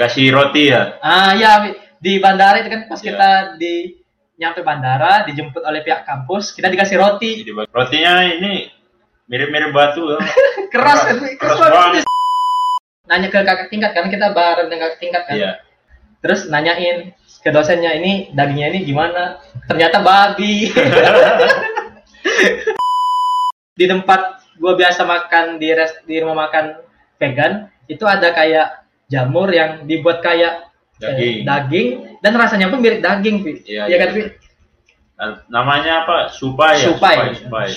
Dikasih roti ya? Ah ya di bandara itu kan pas Iya. kita di nyampe bandara dijemput oleh pihak kampus kita dikasih roti Jadi rotinya ini mirip-mirip batu ya. keras kan Wi. Keras keras banget. nanya ke kakak tingkat karena kita bareng dengan kakak tingkat kan Iya. terus nanyain ke dosennya ini dagingnya ini gimana ternyata babi di tempat gua biasa makan di res, di rumah makan vegan itu ada kayak jamur yang dibuat kayak eh, Daging. daging dan rasanya pun mirip daging Pi. Iya, Iya kan iya. Pi? Nah, Namanya apa? Supai ya? Supai. Supai.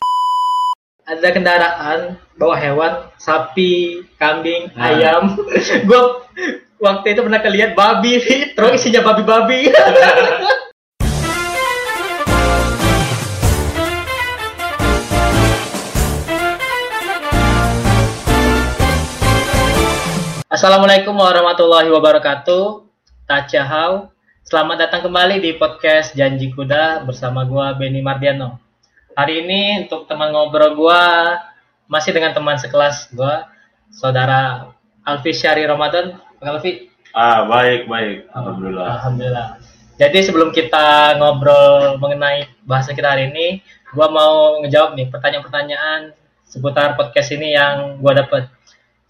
ada kendaraan bawa hewan sapi kambing Nah. ayam gua waktu itu pernah kelihat babi terus isinya babi-babi Assalamualaikum warahmatullahi wabarakatuh. Tachahau. Selamat datang kembali di podcast Janji Kuda bersama gua Benny Mardiano. Hari ini untuk teman ngobrol gua masih dengan teman sekelas gua, saudara Alfi Syari Ramadan. Pak Alfi. Ah, baik, baik. Alhamdulillah. Alhamdulillah. Jadi sebelum kita ngobrol mengenai bahasa kita hari ini, gua mau ngejawab nih pertanyaan-pertanyaan seputar podcast ini yang gua dapat.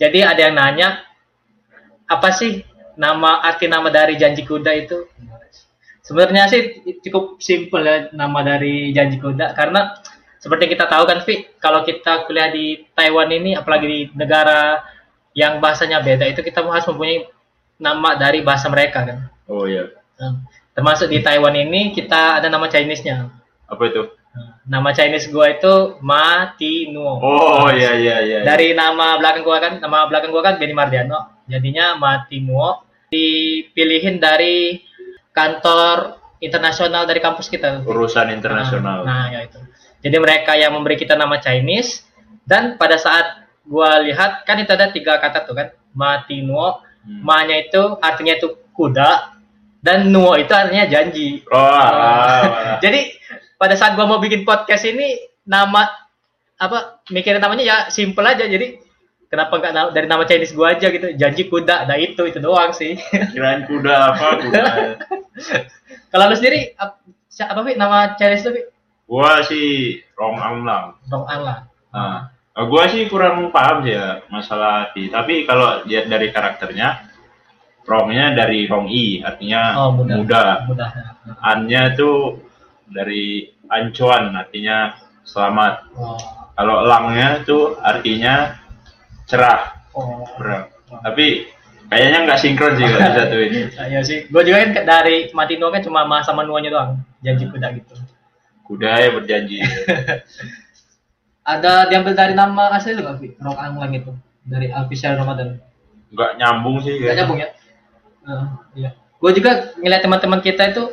Jadi ada yang nanya, apa sih nama arti nama dari Janji Kuda itu? Sebenarnya sih cukup simpel ya nama dari Janji Kuda karena seperti kita tahu kan Vi, kalau kita kuliah di Taiwan ini apalagi di negara yang bahasanya beda itu kita harus mempunyai nama dari bahasa mereka kan. Oh iya. Nah, termasuk di Taiwan ini kita ada nama Chinese-nya. Apa itu? Nama Chinese gua itu Ma Ti Nuo. Oh iya iya iya. Dari nama belakang gua kan, nama belakang gua kan Benny Mardiano. Jadinya Ma Ti Nuo dipilihin dari kantor internasional dari kampus kita. urusan internasional. Nah, nah, ya itu. Jadi mereka yang memberi kita nama Chinese dan pada saat gua lihat kan itu ada tiga kata tuh kan, Ma Ti Nuo. Hmm. Ma-nya itu artinya itu kuda dan Nuo itu artinya janji. Oh, ah, Jadi pada saat gua mau bikin podcast ini nama apa mikirin namanya ya simple aja jadi kenapa nggak dari nama Chinese gua aja gitu janji kuda nah itu itu doang sih kirain kuda apa kuda. kalau lu sendiri apa sih nama Chinese lu gua sih Rong Anglang. Dong An lah Nah, eh, gua sih kurang paham sih ya masalah arti. Tapi kalau lihat dari karakternya, Rongnya dari Rong I, artinya oh mudah muda. mudah Annya itu dari ancuan, artinya selamat. oh Kalau Langnya itu artinya cerah. oh Bro. Tapi kayaknya nggak sinkron sih kalau satu ini. Iya sih gua juga kan dari Matino kan cuma Ma sama Nuanya doang janji kuda gitu Kuda ya berjanji. ada diambil dari nama asli lu nggak Pi? Rong An Lang itu dari Alfisya Ramadan Nggak nyambung sih. Gak kayaknya. nyambung ya? Heeh, iya. Gue juga ngeliat teman-teman kita itu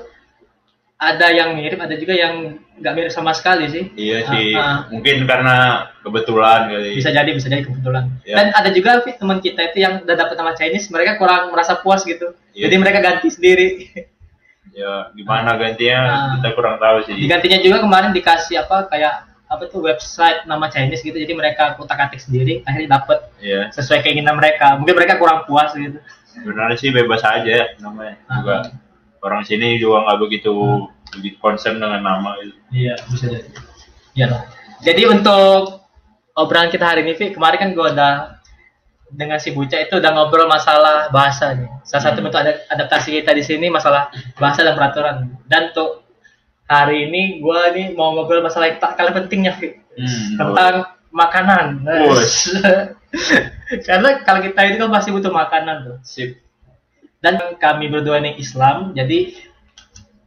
ada yang mirip, ada juga yang nggak mirip sama sekali sih. Iya sih. Ah, ah. Mungkin karena kebetulan kali. Bisa jadi, bisa jadi kebetulan. Ya. Dan ada juga teman kita itu yang udah dapet nama Chinese, mereka kurang merasa puas gitu. Iya. Jadi mereka ganti sendiri. Ya gimana gantinya Ah. kita kurang tahu sih. Digantinya juga kemarin dikasih apa kayak apa tuh website nama Chinese gitu. Jadi mereka kutak-atik sendiri, akhirnya dapet Iya. sesuai keinginan mereka. Mungkin mereka kurang puas gitu. Sebenarnya sih bebas aja namanya. Ah. Juga orang sini juga nggak begitu begitu concern dengan nama itu. Iya, bisa jadi. Iya lah. Jadi untuk obrolan kita hari ini, Vi, kemarin kan gue udah dengan si Buca itu udah ngobrol masalah bahasa nih. Salah satu Hmm. bentuk ada- adaptasi kita di sini masalah bahasa dan peraturan. Dan untuk hari ini gue nih mau ngobrol masalah yang tak kalah pentingnya, Vi. Hmm, Tentang makanan. Wus. Karena kalau kita itu kan pasti butuh makanan tuh. Sip. Dan kami berdua ini Islam, jadi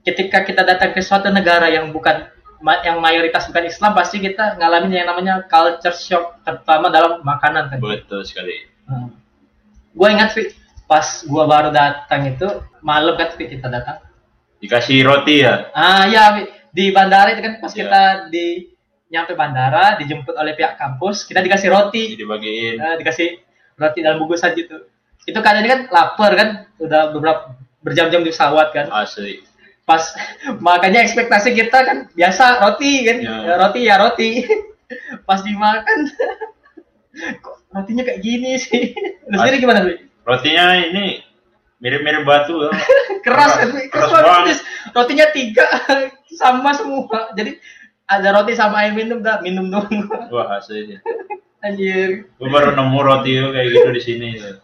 ketika kita datang ke suatu negara yang bukan yang mayoritas bukan Islam, pasti kita ngalamin yang namanya culture shock, terutama dalam makanan kan. Betul sekali. Hmm. Gue ingat Vi, pas gua baru datang itu malam kan Vi, kita datang. Dikasih roti ya. Ah ya di bandara itu kan pas Iya. kita di nyampe bandara dijemput oleh pihak kampus, kita dikasih roti. Dibagiin. Nah, dikasih roti dalam bungkusan gitu. Itu keadaannya kan lapar kan, udah beberapa berjam-jam di pesawat kan. Asli. Pas makanya ekspektasi kita kan biasa roti kan, Ya. Ya, roti ya roti. Pas dimakan kok rotinya kayak gini sih. Lu sendiri gimana, Bi? Rotinya ini mirip-mirip batu. ya. keras kan Keras keras banget. rotinya tiga sama semua jadi ada roti sama air minum dah minum dong Wah aslinya. anjir Gue baru nemu roti kayak gitu di sini. tuh.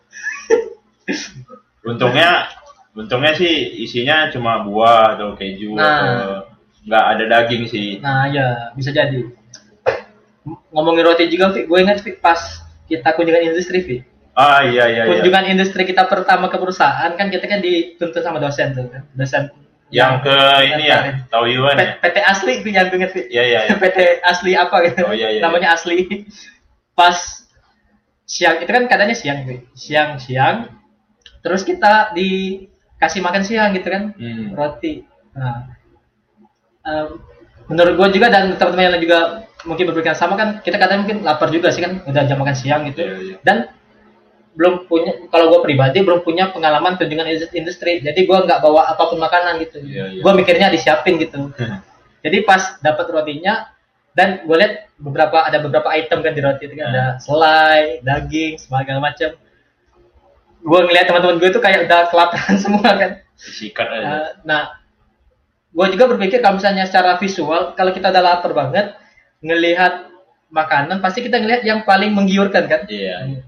Untungnya, untungnya sih isinya cuma buah atau keju Nah. atau nggak ada daging sih. nah ya bisa jadi ngomongin roti juga Vi gue ingat Vi pas kita kunjungan industri Vi Ah iya iya iya. kunjungan industri kita pertama ke perusahaan kan kita kan dituntut sama dosen tuh kan dosen Yang ke ini ya, tahu Yuan ya. PT asli Vi yang gue inget Vi Iya iya. iya. PT asli apa gitu Oh, iya, iya, namanya asli pas siang itu kan katanya siang siang siang terus kita dikasih makan siang gitu kan Hmm. roti nah em, menurut gue juga dan teman-teman yang lain juga mungkin berpikiran sama kan kita katanya mungkin lapar juga sih kan udah jam makan siang gitu Iya iya. dan belum punya kalau gue pribadi belum punya pengalaman kunjungan indus- industri jadi gue nggak bawa apa pun makanan gitu Iya, iya. gue mikirnya disiapin gitu jadi pas dapat rotinya dan gue lihat beberapa ada beberapa item kan di roti itu kan Hmm. ada selai daging segala macam gue ngeliat teman-teman gue tuh kayak udah kelaparan semua kan Sikat aja. Uh, nah, gue juga berpikir kalau misalnya secara visual, kalau kita udah lapar banget, ngelihat makanan, pasti kita ngelihat yang paling menggiurkan kan. Iya.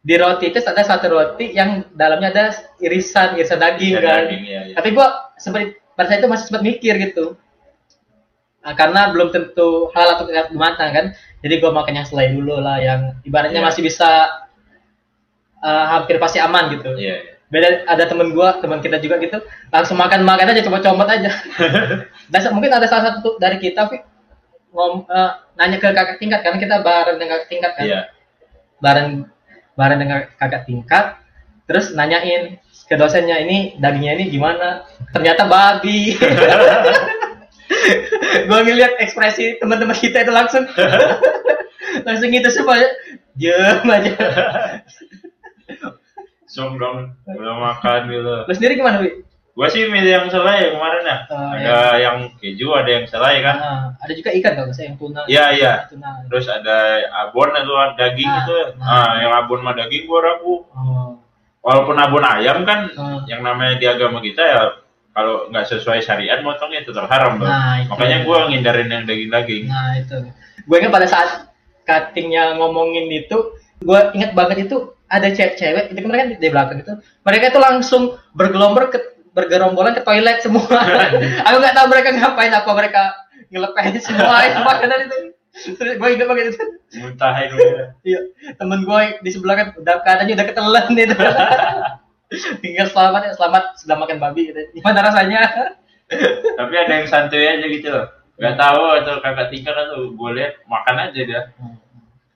Di roti itu ada satu roti yang dalamnya ada irisan, irisan daging Ada kan. daging iya iya. Tapi gue sempat pada saat itu masih sempat mikir gitu. Nah, karena belum tentu halal atau tidak matang kan. Jadi gue makan yang selai dulu lah, yang ibaratnya Iya. masih bisa uh, hampir pasti aman gitu Iya. iya. beda ada temen gua teman kita juga gitu langsung makan makan aja coba comot aja dan se- mungkin ada salah satu dari kita Vi, ngom eh, nanya ke kakak tingkat karena kita bareng dengan kakak tingkat kan Iya. bareng bareng dengan kakak tingkat terus nanyain ke dosennya ini dagingnya ini gimana ternyata babi gua ngeliat ekspresi teman-teman kita itu langsung langsung gitu semua ya diam aja Song dong, belum makan gitu. lu sendiri gimana Wi? Gua sih milih yang selai kemarin ya. Oh, ada yang keju, ada yang selai kan. Ah, ada juga ikan kalau saya yang tuna. Iya, iya. Tuna. Terus ada abon atau daging Ah, itu. nah. Ah, yang abon sama daging gua ragu. Oh. Walaupun abon ayam kan Ah. yang namanya di agama kita ya kalau nggak sesuai syariat motongnya itu terharam bang. Nah, itu. Makanya gua ngindarin yang daging-daging. Nah, itu. Gue ingat pada saat cuttingnya ngomongin itu, gue ingat banget itu ada cewek-cewek, itu kemarin kan di belakang itu, mereka itu langsung bergelombor ke bergerombolan ke toilet semua. Aku nggak tahu mereka ngapain apa mereka ngelepehin semua itu makanan itu. Terus gue ingat banget itu. Muntahin Iya, temen gue di sebelah kan udah keadaannya udah ketelan itu. Tinggal selamat ya, selamat sudah makan babi gitu. Gimana rasanya? Tapi ada yang santuy aja gitu loh. Gak tahu atau kakak tingkat atau gue lihat makan aja dia.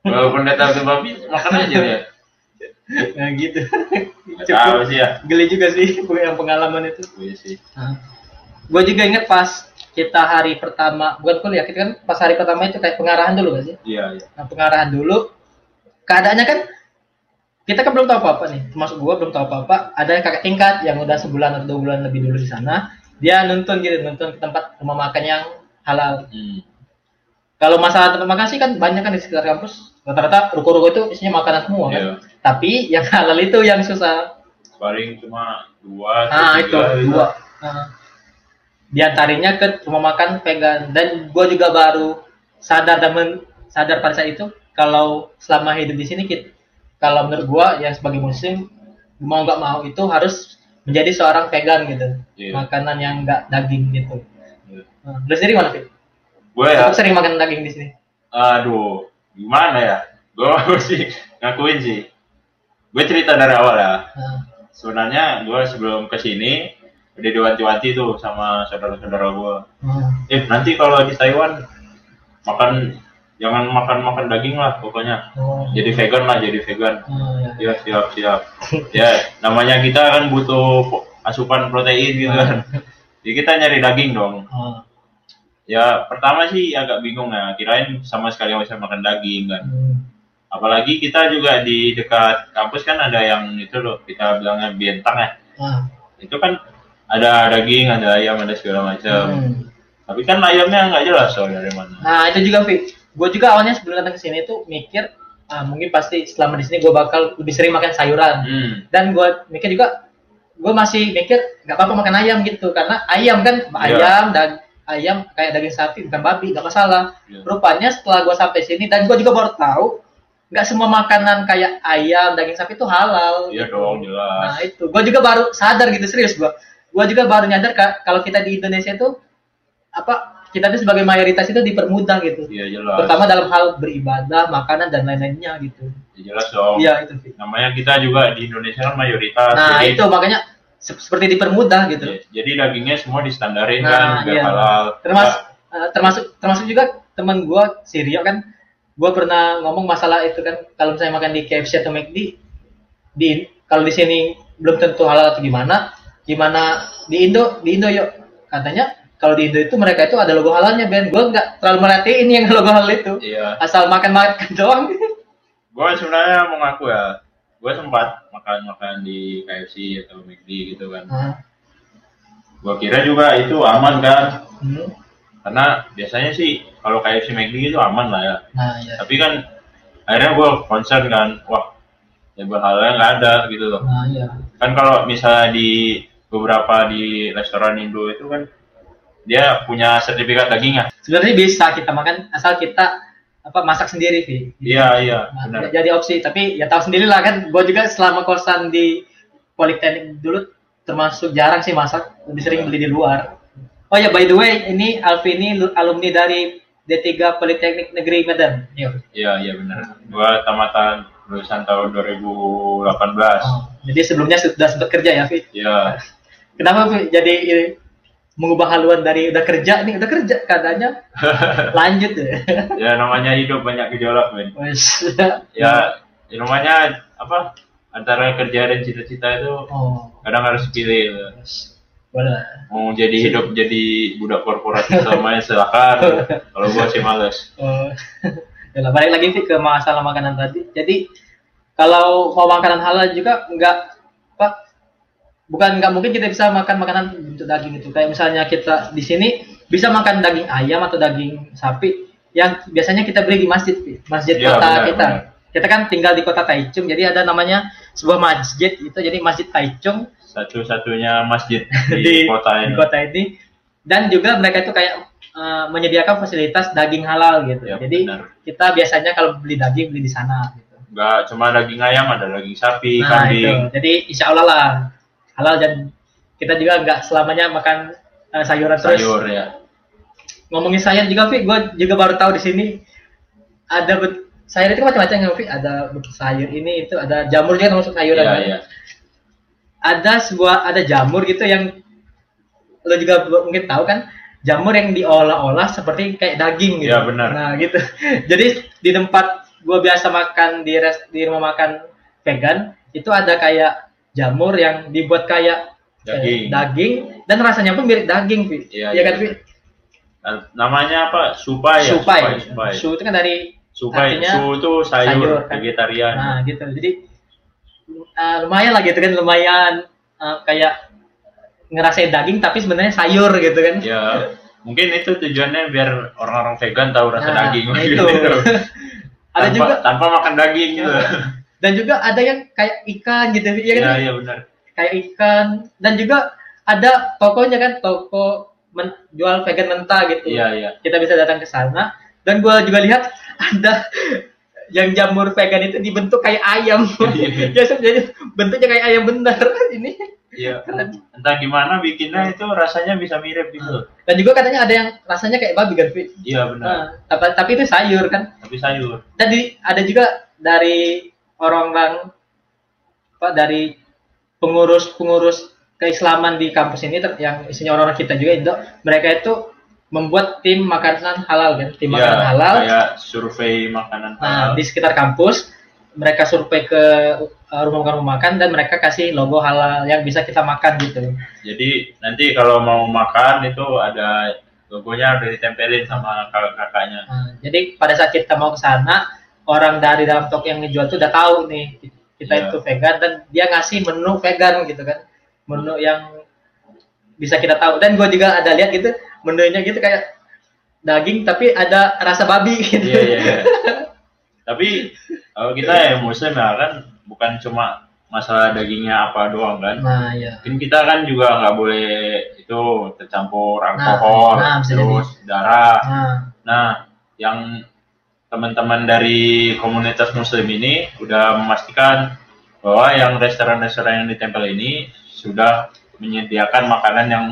Walaupun dia tahu babi, makan aja dia. Nah gitu. Tahu sih ya. Geli juga sih gue yang pengalaman itu. Gue sih. Gue juga inget pas kita hari pertama, bukan kuliah, kita kan pas hari pertama itu kayak pengarahan dulu gak sih? Iya, iya. Nah, pengarahan dulu, keadaannya kan kita kan belum tahu apa-apa nih, termasuk gue belum tahu apa-apa. Ada kakak tingkat yang udah sebulan atau dua bulan lebih dulu di sana, dia nuntun gitu, nuntun ke tempat rumah makan yang halal. Hmm. Kalau masalah tempat makan sih kan banyak kan di sekitar kampus, rata-rata ruko-ruko itu isinya makanan semua kan. Iya. Tapi yang halal itu yang susah. Paling cuma dua Nah tiga itu dua. Nah, diantarinya ke rumah makan vegan dan gue juga baru sadar dan men- sadar pada saat itu kalau selama hidup di sini kita kalau menurut gue yang sebagai muslim mau nggak mau itu harus menjadi seorang vegan gitu Iya. makanan yang nggak daging gitu Iya. nah, lu sendiri mana Fit? Gue ya, Aku sering makan daging di sini aduh, gimana ya? Gue sih ngakuin sih. Gue cerita dari awal ya. nah, Sebenarnya gue sebelum ke sini udah diwanti-wanti tuh sama saudara-saudara gue. nah, Eh nanti kalau di Taiwan makan jangan makan makan daging lah pokoknya. oh, Jadi vegan lah, jadi vegan. oh, ya. Ya siap siap. ya namanya kita kan butuh asupan protein gitu kan. Jadi kita nyari daging dong. Oh, Ya pertama sih agak bingung ya, kirain sama sekali nggak bisa makan daging kan. hmm, Apalagi kita juga di dekat kampus kan ada yang itu loh, kita bilangnya bentang ya. ah, Itu kan ada daging, ada ayam, ada segala macam. hmm. Tapi kan ayamnya nggak jelas soal dari mana. Nah itu juga Fit. Gue juga awalnya sebelum datang ke sini tuh mikir, ah mungkin pasti selama di sini gue bakal lebih sering makan sayuran. Hmm. Dan gue mikir juga gue masih mikir nggak apa-apa makan ayam gitu karena ayam kan Iya. ayam dan ayam kayak daging sapi bukan babi nggak masalah Iya. rupanya setelah gue sampai sini dan gue juga baru tahu nggak semua makanan kayak ayam daging sapi itu halal Iya gitu. dong, jelas. nah itu gue juga baru sadar gitu serius gue gue juga baru nyadar ka- kalau kita di Indonesia itu apa kita tuh sebagai mayoritas itu dipermudah gitu Iya jelas. terutama dalam hal beribadah makanan dan lain-lainnya gitu Ya, jelas dong. iya itu Fi. Namanya kita juga di Indonesia kan mayoritas. nah jadi, itu makanya se- seperti dipermudah gitu ya, jadi dagingnya semua distandarin Nah, kan, iya. halal. termasuk eh, termasuk termasuk juga teman gua si Rio kan gua pernah ngomong masalah itu kan kalau misalnya makan di KFC atau McD di kalau di sini belum tentu halal atau gimana gimana di Indo di Indo yuk katanya kalau di Indo itu mereka itu ada logo halalnya Ben gua nggak terlalu merhatiin yang logo halal itu Iya. asal makan makan doang Gue sebenarnya mau ngaku ya, gue sempat makan-makan di KFC atau McD gitu kan. Nah, Gue kira juga itu aman kan, hmm. karena biasanya sih kalau KFC McD itu aman lah ya. nah ya Tapi kan akhirnya gue concern kan, wah label halalnya nggak ada gitu loh. nah ya Kan kalau misalnya di beberapa di restoran Indo itu kan dia punya sertifikat dagingnya. sebenarnya bisa kita makan asal kita apa masak sendiri sih Iya iya Nah, benar. jadi opsi tapi ya tahu sendiri lah kan gue juga selama kosan di politeknik dulu termasuk jarang sih masak lebih sering beli di luar oh ya by the way ini Alfi ini lu- alumni dari D3 Politeknik Negeri Medan Yuk. Iya iya benar. Gua tamatan lulusan tahun 2018. Oh, jadi sebelumnya sudah sempat kerja ya Fi Iya. kenapa jadi eh, mengubah haluan dari udah kerja nih udah kerja keadaannya lanjut ya ya namanya hidup banyak gejolak men. Ya, ya namanya apa? Antara kerja dan cita-cita itu oh kadang harus pilih. boleh. Mau jadi hidup jadi budak korporat selamanya silakan. Kalau gua sih males. Oh, ya lah, balik lagi sih ke masalah makanan tadi. Jadi kalau mau makanan halal juga nggak apa bukan nggak mungkin kita bisa makan makanan bentuk daging itu. Kayak misalnya kita di sini bisa makan daging ayam atau daging sapi yang biasanya kita beli di masjid, masjid Iya, kota benar, kita. benar. Kita kan tinggal di kota Taichung, jadi ada namanya sebuah masjid itu jadi masjid Taichung Satu-satunya masjid di, di, kota di ini. kota ini dan juga mereka itu kayak eh, menyediakan fasilitas daging halal gitu. Ya, Jadi benar. kita biasanya kalau beli daging beli di sana gitu. Enggak cuma daging ayam, ada daging sapi, Nah, itu. kambing. Jadi insya Allah lah halal dan kita juga nggak selamanya makan eh, sayuran terus. sayur ya. Ngomongin sayur juga, Vi, gue juga baru tahu di sini ada sayur itu macam-macam ya, Vi. Ada sayur ini itu ada jamur juga termasuk sayuran. Iya, kan? iya. Ada sebuah ada jamur gitu yang lo juga mungkin tahu kan jamur yang diolah-olah seperti kayak daging gitu. Iya, benar. Nah gitu. Jadi di tempat gue biasa makan di res, di rumah makan vegan itu ada kayak jamur yang dibuat kayak eh, Daging. daging dan rasanya pun mirip daging, Vi. Iya, Iya kan, iya. Vi? Nah, Namanya apa? Supai ya? Supai. Supai. Supai. Su itu kan dari Supai. artinya Su itu sayur, sayur, kan? vegetarian. nah gitu. Jadi eh, lumayan lah gitu kan, lumayan eh, kayak ngerasain daging tapi sebenarnya sayur gitu kan. Ya, mungkin itu tujuannya biar orang-orang vegan tahu rasa Nah, daging nah gitu. itu. ada tanpa, juga tanpa makan daging gitu. Dan juga ada yang kayak ikan gitu ya Iya, kan iya benar. kayak ikan dan juga ada tokonya kan toko men- jual vegan mentah gitu Iya, iya. kita bisa datang ke sana dan gua juga lihat ada yang jamur vegan itu dibentuk kayak ayam ya jadi bentuknya kayak ayam benar ini Iya. Entah gimana bikinnya itu rasanya bisa mirip gitu. dan juga katanya ada yang rasanya kayak babi kan? Iya benar. Nah, tapi, tapi itu sayur kan Tapi sayur. tadi ada juga dari orang-orang apa dari pengurus-pengurus keislaman di kampus ini yang isinya orang-orang kita juga Indo mereka itu membuat tim makanan halal kan tim Iya, makanan halal Kayak survei makanan nah halal. di sekitar kampus mereka survei ke uh, rumah makan rumah makan dan mereka kasih logo halal yang bisa kita makan gitu Jadi nanti kalau mau makan itu ada logonya udah ditempelin sama kakak-kakaknya. Nah, jadi pada saat kita mau ke sana orang dari dalam toko yang ngejual tuh udah tahu nih kita Iya. itu vegan dan dia ngasih menu vegan gitu kan menu yang bisa kita tahu dan gue juga ada lihat gitu menunya gitu kayak daging tapi ada rasa babi gitu Iya, iya. iya. Tapi kalau kita ya muslim ya kan bukan cuma masalah dagingnya apa doang kan. Nah, ya. Mungkin kita kan juga nggak boleh itu tercampur alkohol, nah, bisa terus darah. Nah, Nah, yang teman-teman dari komunitas muslim ini udah memastikan bahwa yang restoran-restoran yang ditempel ini sudah menyediakan makanan yang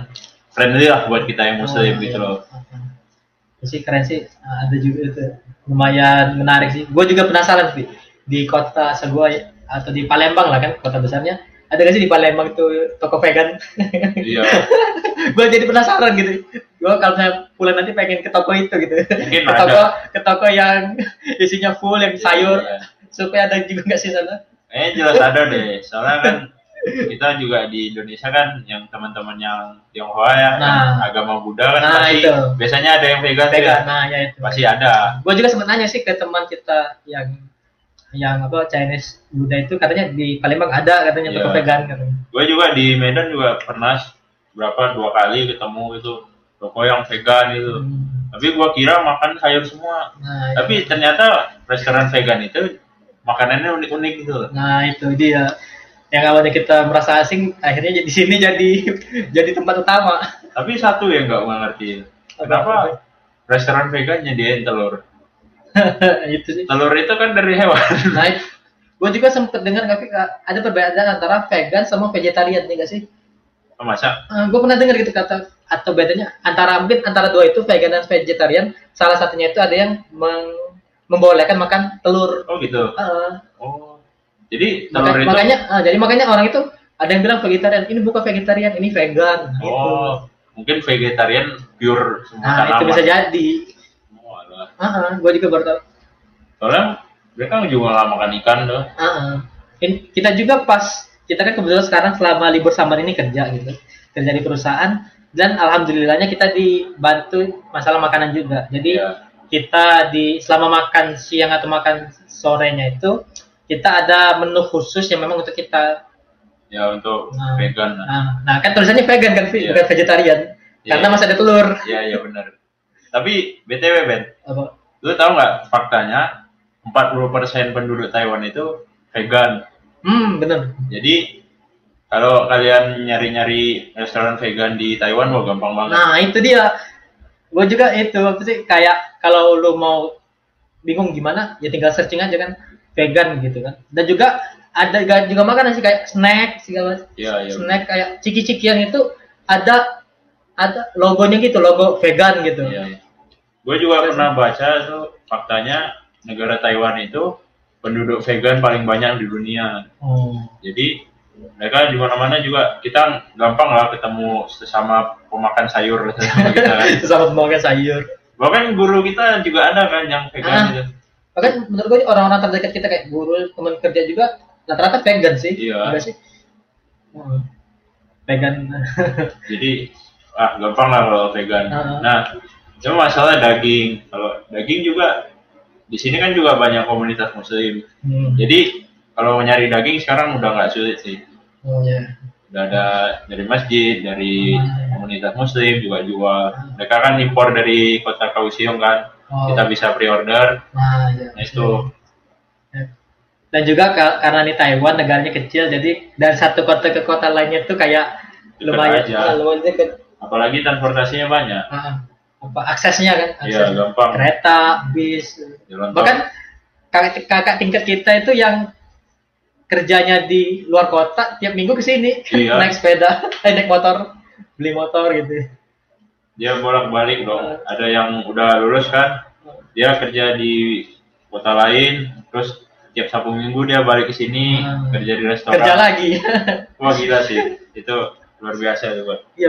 friendly lah buat kita yang muslim Oh, gitu iya. loh. sih keren sih. Ada juga itu. Lumayan menarik sih. Gue juga penasaran sih. Di kota segua atau di Palembang lah kan kota besarnya ada gak sih di Palembang itu toko vegan Iya, gue jadi penasaran gitu gue kalau saya pulang nanti pengen ke toko itu gitu mungkin ke ada. toko ke toko yang isinya full yang sayur Iya. supaya ada juga nggak sih sana Eh jelas ada deh, soalnya kan kita juga di Indonesia kan yang teman-teman yang Tionghoa ya, Nah. agama Buddha kan Nah, pasti itu. biasanya ada yang vegan, vegan ya. nah ya itu pasti ada. gue juga sempat nanya sih ke teman kita yang yang apa Chinese Buddha itu katanya di Palembang ada katanya toko Iya. vegan katanya. Gue juga di Medan juga pernah berapa dua kali ketemu itu toko yang vegan itu. Hmm. Tapi gua kira makan sayur semua. Nah, Tapi ternyata restoran vegan itu makanannya unik-unik gitu. nah itu dia yang awalnya kita merasa asing akhirnya di sini jadi jadi tempat utama. Tapi satu yang nggak ngerti, kenapa restoran vegan nyediain telur? itu sih. Telur itu kan dari hewan. Nah, gue juga sempet dengar nggak Fik, ada perbedaan antara vegan sama vegetarian nih gak sih? Masa? gue pernah dengar gitu kata atau bedanya antara mungkin antara dua itu vegan dan vegetarian salah satunya itu ada yang meng- membolehkan makan telur. Oh gitu. Eh, Oh. Jadi telur maka- itu makanya ah, jadi makanya orang itu ada yang bilang vegetarian ini bukan vegetarian ini vegan. gitu. Oh, mungkin vegetarian pure semua Nah itu bisa jadi. Oh, alah. gue juga baru tahu. Soalnya mereka juga nggak makan ikan tuh. Ah, in- kita juga pas kita kan kebetulan sekarang selama libur summer ini kerja gitu kerja di perusahaan dan alhamdulillahnya kita dibantu masalah makanan juga jadi Iya. kita di selama makan siang atau makan sorenya itu kita ada menu khusus yang memang untuk kita Ya untuk Nah. vegan. nah, nah kan tulisannya vegan kan? Iya. bukan vegetarian Iya. karena masih ada telur Iya iya benar. Tapi btw Ben, apa lu tahu nggak faktanya 40% penduduk Taiwan itu vegan. hmm bener Jadi kalau kalian nyari-nyari restoran vegan di Taiwan, wah gampang banget. Nah itu dia. Gue juga itu apa sih kayak kalau lu mau bingung gimana ya tinggal searching aja kan vegan gitu kan. Dan juga ada ga- juga makanan sih kayak snack segala Iya iya. snack kayak ciki-cikian itu ada ada logonya gitu logo vegan gitu. Iya. Gue juga pernah baca tuh faktanya negara Taiwan itu penduduk vegan paling banyak di dunia. Oh. Jadi mereka di mana-mana juga kita gampang lah ketemu sesama pemakan sayur kita kan. Itu sama pemakan sayur. Bahkan guru kita juga ada kan yang vegan Ah. gitu. Bahkan menurut gue orang-orang terdekat kita kayak guru teman kerja juga rata-rata vegan sih. Iya. Sih? Hmm. Vegan. Jadi ah gampang lah kalau vegan. Ah. Nah, cuma masalah daging. Kalau daging juga di sini kan juga banyak komunitas muslim. Hmm. Jadi kalau nyari daging sekarang udah nggak sulit sih. Oh ya. Udah ada dari masjid, dari Hmm. komunitas muslim juga jual. Mereka kan impor dari kota Kaohsiung kan. Oh. Kita bisa pre-order. Nah, ya. Nah itu Dan juga ka- karena ini Taiwan negaranya kecil, jadi dari satu kota ke kota lainnya tuh kayak lumayan, lumayan. Apalagi transportasinya banyak. Ah, apa aksesnya kan? Iya, Akses gampang. Kereta, bis. Jalan. Bahkan kakak, kakak tingkat kita itu yang kerjanya di luar kota tiap minggu ke sini Iya. naik sepeda, eh, naik motor, beli motor gitu. dia bolak-balik Ah. dong. Ada yang udah lulus kan, dia kerja di kota lain, terus tiap Sabtu Minggu dia balik ke sini Ah. kerja di restoran. Kerja lagi. Wah gila sih, itu luar biasa tuh Pak. Iya,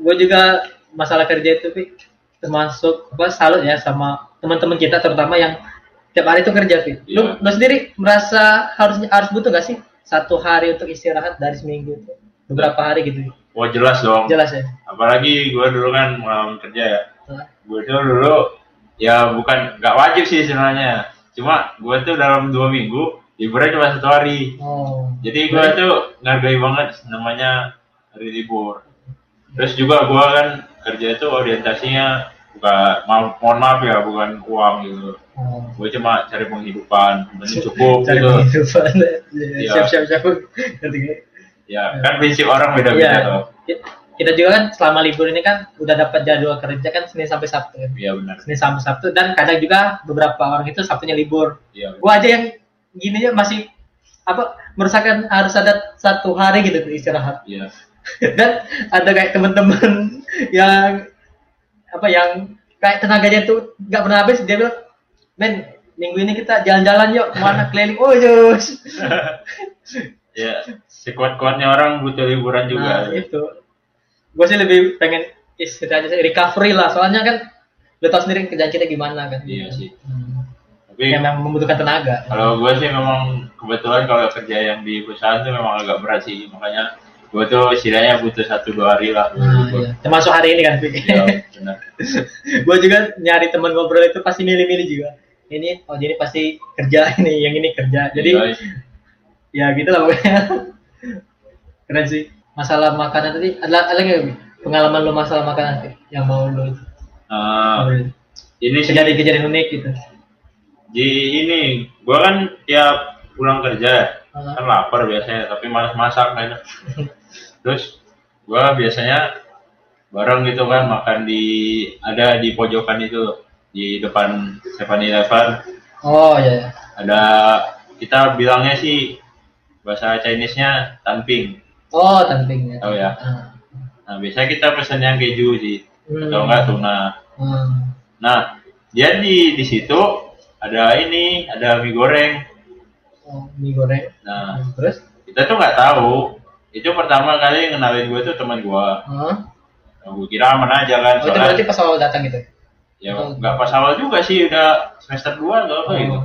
gue juga masalah kerja itu, Pi, termasuk apa salut ya sama teman-teman kita terutama yang tiap hari itu kerja, Pi. Lu, Iya. lu sendiri merasa harus harus butuh gak sih satu hari untuk istirahat dari seminggu itu? Beberapa hari gitu. Wah jelas dong. Jelas ya. Apalagi gue dulu kan pengalaman kerja ya. Nah, Gue tuh dulu ya bukan nggak wajib sih sebenarnya. Cuma gue tuh dalam dua minggu liburnya cuma satu hari. Oh. Jadi gue tuh ngargai banget namanya hari libur. Terus juga gue kan kerja itu orientasinya bukan ma- mohon maaf ya bukan uang gitu Oh. gue cuma cari penghidupan penting cukup Cari gitu penghidupan. Iya. Siap siap siap. Ya kan prinsip orang beda-beda Iya. tuh Ki- Kita juga kan selama libur ini kan udah dapat jadwal kerja kan Senin sampai Sabtu. kan. iya benar Senin sampai Sabtu dan kadang juga beberapa orang itu Sabtunya libur. iya Gua aja yang gini ya masih apa merusakan harus ada satu hari gitu istirahat. iya dan ada kayak teman-teman yang apa yang kayak tenaganya tuh nggak pernah habis. Dia bilang men minggu ini kita jalan-jalan yuk ke mana keliling. Oh yus ya sekuat-kuatnya orang butuh liburan juga nah itu. Gue sih lebih pengen istilahnya recovery lah. Soalnya kan lo tau sendiri kerjaan kita gimana kan. Iya sih. hmm. tapi yang memang membutuhkan tenaga. kalau gue sih memang kebetulan kalau kerja yang di perusahaan tuh memang agak berat sih. Makanya gue tuh istilahnya butuh satu dua hari lah. Nah, iya. termasuk hari ini kan? Iya, benar. Gue juga nyari teman ngobrol itu pasti milih-milih juga. Ini oh jadi pasti kerja ini yang ini kerja. Jadi Iya, ya gitu lah pokoknya. Keren sih. Masalah makanan tadi ada ada nggak pengalaman lo masalah makanan Bi? yang mau lo Nah, ngobrolin? ini sih. Kejadian-kejadian unik gitu. Di ini gue kan tiap pulang kerja Kan lapar biasanya tapi malas masak kan terus gue biasanya bareng gitu kan makan di ada di pojokan itu di depan Seven Eleven oh ya, ya. ada kita bilangnya sih bahasa Chinese-nya tanping oh tamping ya Tahu ya? Ah. nah biasanya kita pesen yang keju sih Hmm. atau enggak tuna Hmm. nah dia di situ ada ini ada mie goreng oh, mie goreng. Nah terus? kita tuh nggak tahu. Itu pertama kali ngenalin gue tuh teman gue Hah? nah, gue kira aman aja kan oh itu berarti pas awal datang gitu? Ya nggak pas awal juga sih udah semester 2 atau apa gitu. Oh.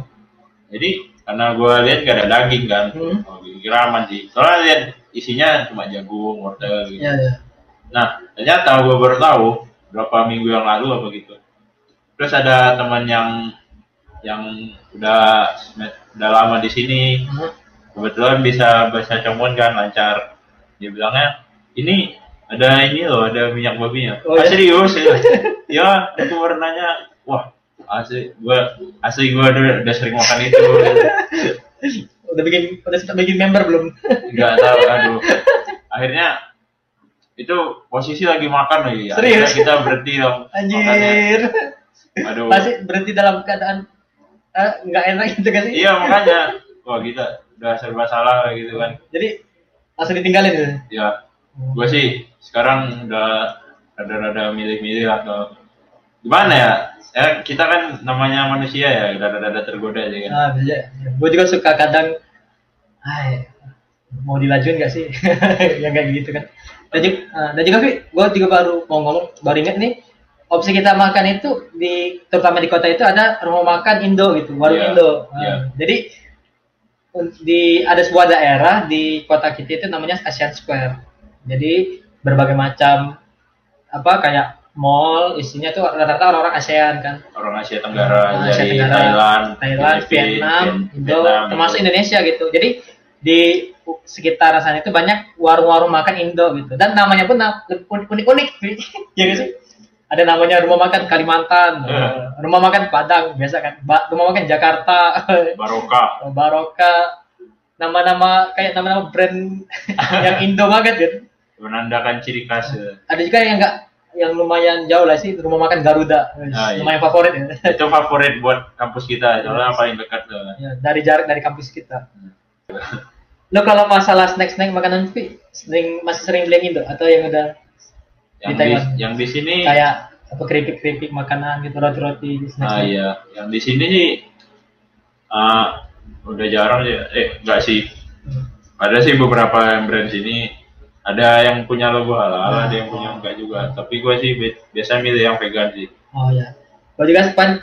jadi karena gue lihat gak ada daging kan. Hmm. oh, gue kira aman sih. Soalnya lihat isinya cuma jagung wortel gitu. Ya ya nah ternyata gue baru tahu berapa minggu yang lalu apa gitu. Terus ada teman yang yang udah udah lama di sini. Kebetulan bisa bahasa Combon kan lancar. Dia bilangnya ini ada ini loh ada minyak babinya. Oh, ah, ya? serius ya ya itu warnanya wah asli gua asli gua udah, udah sering makan itu. Udah bikin udah sempat bikin member belum? Nggak tahu aduh. Akhirnya itu posisi lagi makan lagi. Serius? Akhirnya kita berhenti dong makannya. anjir aduh. Pasti berhenti dalam keadaan eh, nggak enak gitu kan? Sih iya makanya. Wah kita udah serba salah kayak gitu kan. Jadi langsung ditinggalin gitu? Ya gue sih sekarang udah rada-rada milih-milih lah kalau gimana ya? Ya kita kan namanya manusia ya rada-rada tergoda aja kan. Ah, bisa. Gue juga suka kadang, ay, mau dilajuin gak sih? yang kayak gitu kan. Dan juga, ah, dan juga gue juga baru mau ngomong, baru inget nih, opsi kita makan itu di terutama di kota itu ada rumah makan Indo gitu, warung Iya, Indo. Iya. Jadi un- di ada sebuah daerah di kota kita itu namanya Asian Square. Jadi berbagai macam apa kayak mall isinya tuh rata-rata orang-orang ASEAN kan. orang Asia Tenggara Ah, Asia dari Tenggara, Thailand Thailand, Vietnam, Indo, Vietnam, termasuk gitu. Indonesia gitu. Jadi di sekitar sana itu banyak warung-warung makan Indo gitu. Dan namanya pun unik-unik, ya sih? Ada namanya rumah makan Kalimantan, Hmm. eh, rumah makan Padang biasa kan, Ba- rumah makan Jakarta, Baroka Baroka, nama-nama kayak nama-nama brand yang Indo banget gitu. menandakan ciri khas ya. Ada juga yang enggak yang lumayan jauh lah sih, rumah makan Garuda, Ah, iya. lumayan favorit ya. itu favorit buat kampus kita soalnya paling dekat tuh Ya, dari jarak dari kampus kita. Lo kalau masalah snack-snack makanan Pi, sering masih sering beli yang Indo atau yang udah yang Di Taiwan. yang di sini kayak apa keripik-keripik makanan gitu roti-roti snack. ah iya yang di sini sih ah, udah jarang ya eh enggak sih ada sih beberapa yang brand sini ada yang punya logo halal ada yang punya enggak juga tapi gue sih bi- biasa milih yang vegan sih Oh ya. Gue juga sepan,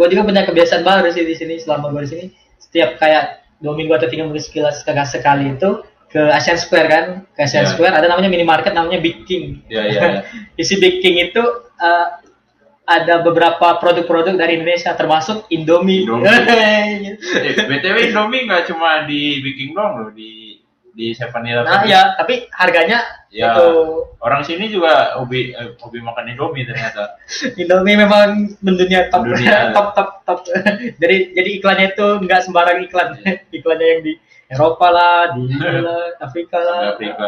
gue juga punya kebiasaan baru sih di sini selama gue di sini. Setiap kayak dua minggu atau tiga minggu sekali, sekali itu ke Asian Square kan, ke Asian Ya. Square ada namanya minimarket namanya Big King. ya ya, ya. Isi Big King itu eh, ada beberapa produk-produk dari Indonesia termasuk Indomie. Indomie. eh, btw Indomie nggak cuma di Biking dong loh di di Seven Eleven. Nah ya, tapi harganya Ya. itu Orang sini juga hobi eh, hobi makan Indomie ternyata. Indomie memang mendunia top Mendunia. top top top. jadi jadi iklannya itu nggak sembarang iklan. Iklannya yang di Eropa lah, di lah, Afrika lah. Afrika.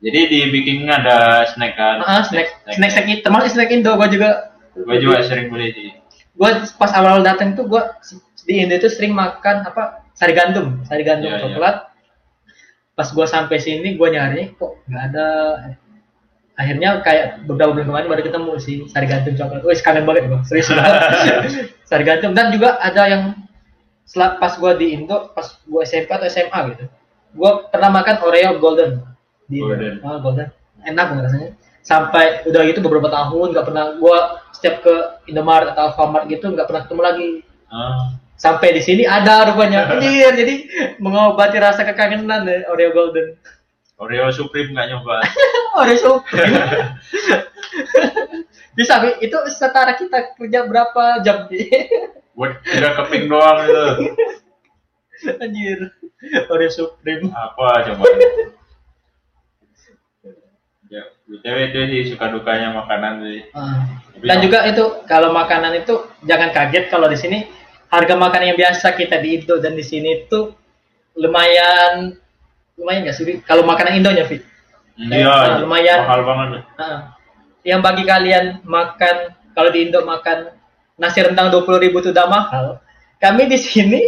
Jadi di Biking ada snack kan. Ah, snack. Snack snack itu termasuk snack Indo gua juga. Gue juga sering beli sih. gua pas awal datang tuh gua di Indo itu sering makan apa? Sari gandum. Sari gandum Iya, iya. coklat. Pas gua sampai sini gua nyari kok nggak ada? Akhirnya kayak beberapa bulan kemarin baru ketemu sih sari gandum coklat. Wih kangen banget gua. Serius. Sari gandum. Dan juga ada yang setelah pas gua di Indo pas gua SMP atau SMA gitu gua pernah makan Oreo Golden di. Golden. Ah, Golden enak banget rasanya sampai udah gitu beberapa tahun nggak pernah gua setiap ke Indomaret atau Alfamart gitu nggak pernah ketemu lagi Ah, sampai di sini ada rupanya Anjir, jadi mengobati rasa kekangenan deh Oreo Golden Oreo Supreme nggak nyoba. Oreo Supreme bisa Bi? itu setara kita kerja berapa jam Bi? Buat udah keping doang itu. anjir Oreo Supreme Apa coba? Ya, BTW itu sih suka dukanya makanan sih. Ah. Dan yang- juga itu kalau makanan itu jangan kaget kalau di sini harga makanan yang biasa kita di Indo dan di sini itu lumayan lumayan nggak sih kalau makanan Indonya Fit Iya, Ah, lumayan. mahal banget. Ah. yang bagi kalian makan kalau di Indo makan nasi rendang dua ribu itu udah mahal kami di sini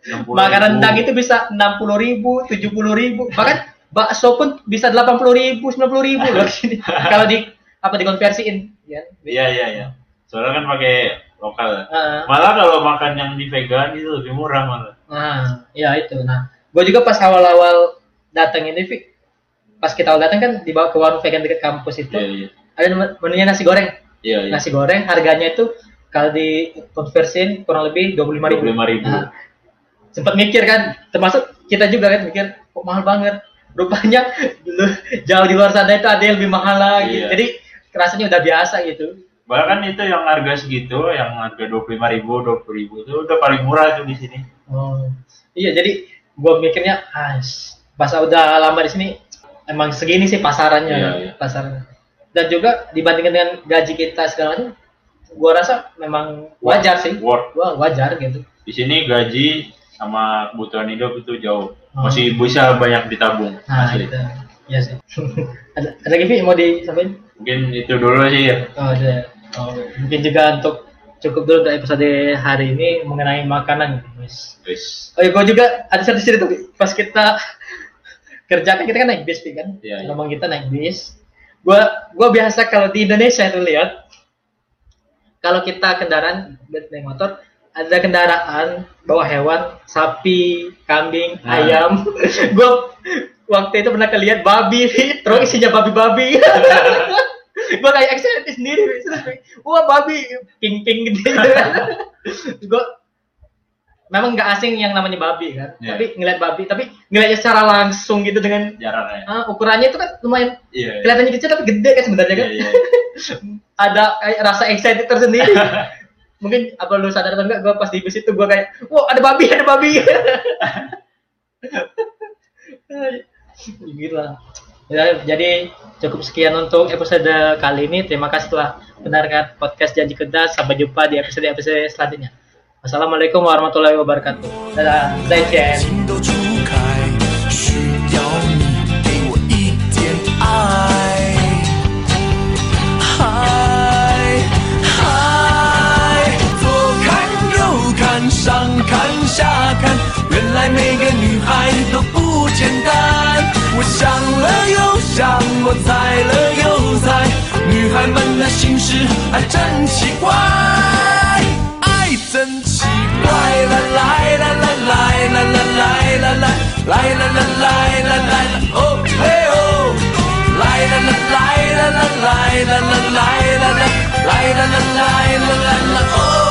60.000. makan rendang itu bisa enam puluh ribu tujuh puluh ribu bahkan bakso pun bisa delapan puluh ribu sembilan puluh ribu loh sini kalau di apa dikonversiin ya Iya iya iya. Soalnya kan pakai lokal. Ah. Malah kalau makan yang di vegan itu lebih murah malah. Nah, ya itu. Nah, gue juga pas awal-awal datang ini, Fik, pas kita awal datang kan dibawa ke warung vegan dekat kampus itu, Iya iya. ada menu- menunya nasi goreng. Iya iya. Nasi goreng harganya itu kalau dikonversiin kurang lebih dua puluh lima ribu. 25.000. sempat mikir kan, termasuk kita juga kan mikir, kok mahal banget. Rupanya dulu jauh di luar sana itu ada yang lebih mahal lagi. Iya. Jadi rasanya udah biasa gitu. Bahkan itu yang harga segitu, yang harga 25.000, 20.000 itu udah paling murah tuh di sini. Oh, iya jadi gue mikirnya, ah, pas udah lama di sini emang segini sih pasarannya, Iya, iya. pasaran. Dan juga dibandingkan dengan gaji kita segala macam, gue rasa memang wajar sih, Worth. wah wajar gitu. Di sini gaji sama kebutuhan hidup itu jauh. Oh. Masih bisa banyak ditabung. Nah, asli. itu, iya sih. ada, ada lagi mau disampaikan? Mungkin itu dulu sih ya. Oh, ada. Oh, mungkin juga untuk cukup dulu untuk episode hari ini mengenai makanan. Guys. Guys. Oh iya, gue juga ada satu cerita Vi. pas kita kerja kan kita kan naik bis kan, Iya, iya. ngomong kita naik bis. Gua gua biasa kalau di Indonesia itu lihat kalau kita kendaraan naik motor ada kendaraan bawa hewan sapi kambing Nah. ayam. Gua waktu itu pernah kelihat babi terus isinya babi-babi. Gua kayak excited sendiri wah babi pink pink gitu gua memang nggak asing yang namanya babi kan Iya. tapi ngeliat babi tapi ngeliatnya secara langsung gitu dengan Jarang ya. ah, ukurannya itu kan lumayan Iya. iya. kelihatannya kecil tapi gede kan sebenarnya kan iya. ada kayak rasa excited tersendiri mungkin apa lu sadar atau enggak gue pas di bis itu gue kayak wow ada babi ada babi gila ya, jadi cukup sekian untuk episode kali ini terima kasih telah mendengarkan podcast janji kedas sampai jumpa di episode episode selanjutnya Wassalamualaikum warahmatullahi wabarakatuh dadah 再见心都初开，需要你给我一点爱。嗨嗨，左看右看，上看下看，原来每个女孩都不简单。我想了又想，我猜了又猜，女孩们的心事还真奇怪。来来来来来来来来来来来来来来来来来哦嘿哦！来来来来来来来来来来来来来来哦！